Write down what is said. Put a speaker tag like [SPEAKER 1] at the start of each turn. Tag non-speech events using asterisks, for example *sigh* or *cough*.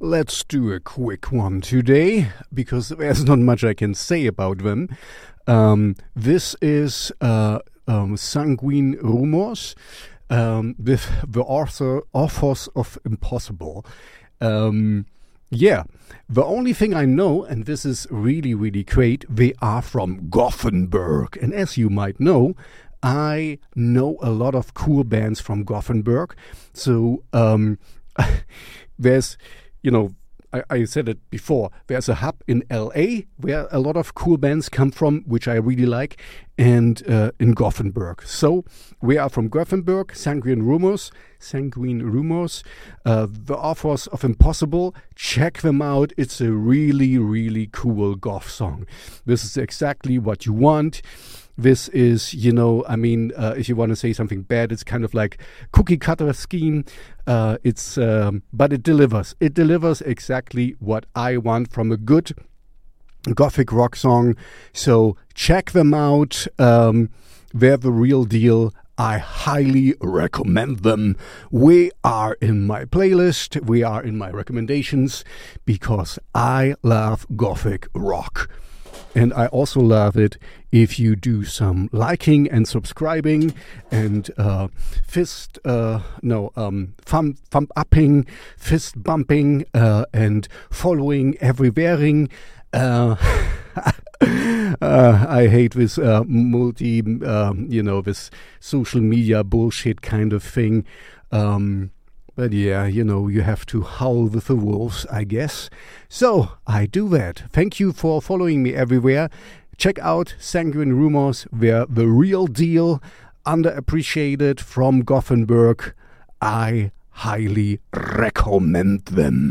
[SPEAKER 1] let's do a quick one today because there's not much I can say about them. Um, this is uh, um, Sanguine Rumors um, with the author, authors of Impossible. Um, yeah, the only thing I know, and this is really, really great, they are from Gothenburg. And as you might know, I know a lot of cool bands from Gothenburg. So um, *laughs* there's, you know, I, I, said it before, there's a hub in LA where a lot of cool bands come from, which I really like, and uh, in Gothenburg. So we are from Gothenburg, Sanguine Rumors, Sanguine Rumors, uh, the authors of Impossible. Check them out. It's a really, really cool goth song. This is exactly what you want. This is, you know, I mean, uh, if you want to say something bad, it's kind of like cookie cutter scheme. Uh, it's, um, but it delivers. It delivers exactly what I want from a good gothic rock song. So check them out. Um, they're the real deal. I highly recommend them. We are in my playlist, we are in my recommendations because I love gothic rock. And I also love it if you do some liking and subscribing and uh, fist, uh, no, um, thumb, thumb upping, fist bumping, uh, and following everywhere. Uh, *laughs* uh, I hate this uh, multi, um, you know, this social media bullshit kind of thing. Um, but yeah, you know, you have to howl with the wolves, I guess. So I do that. Thank you for following me everywhere. Check out Sanguine Rumors, they're the real deal, underappreciated from Gothenburg. I highly recommend them.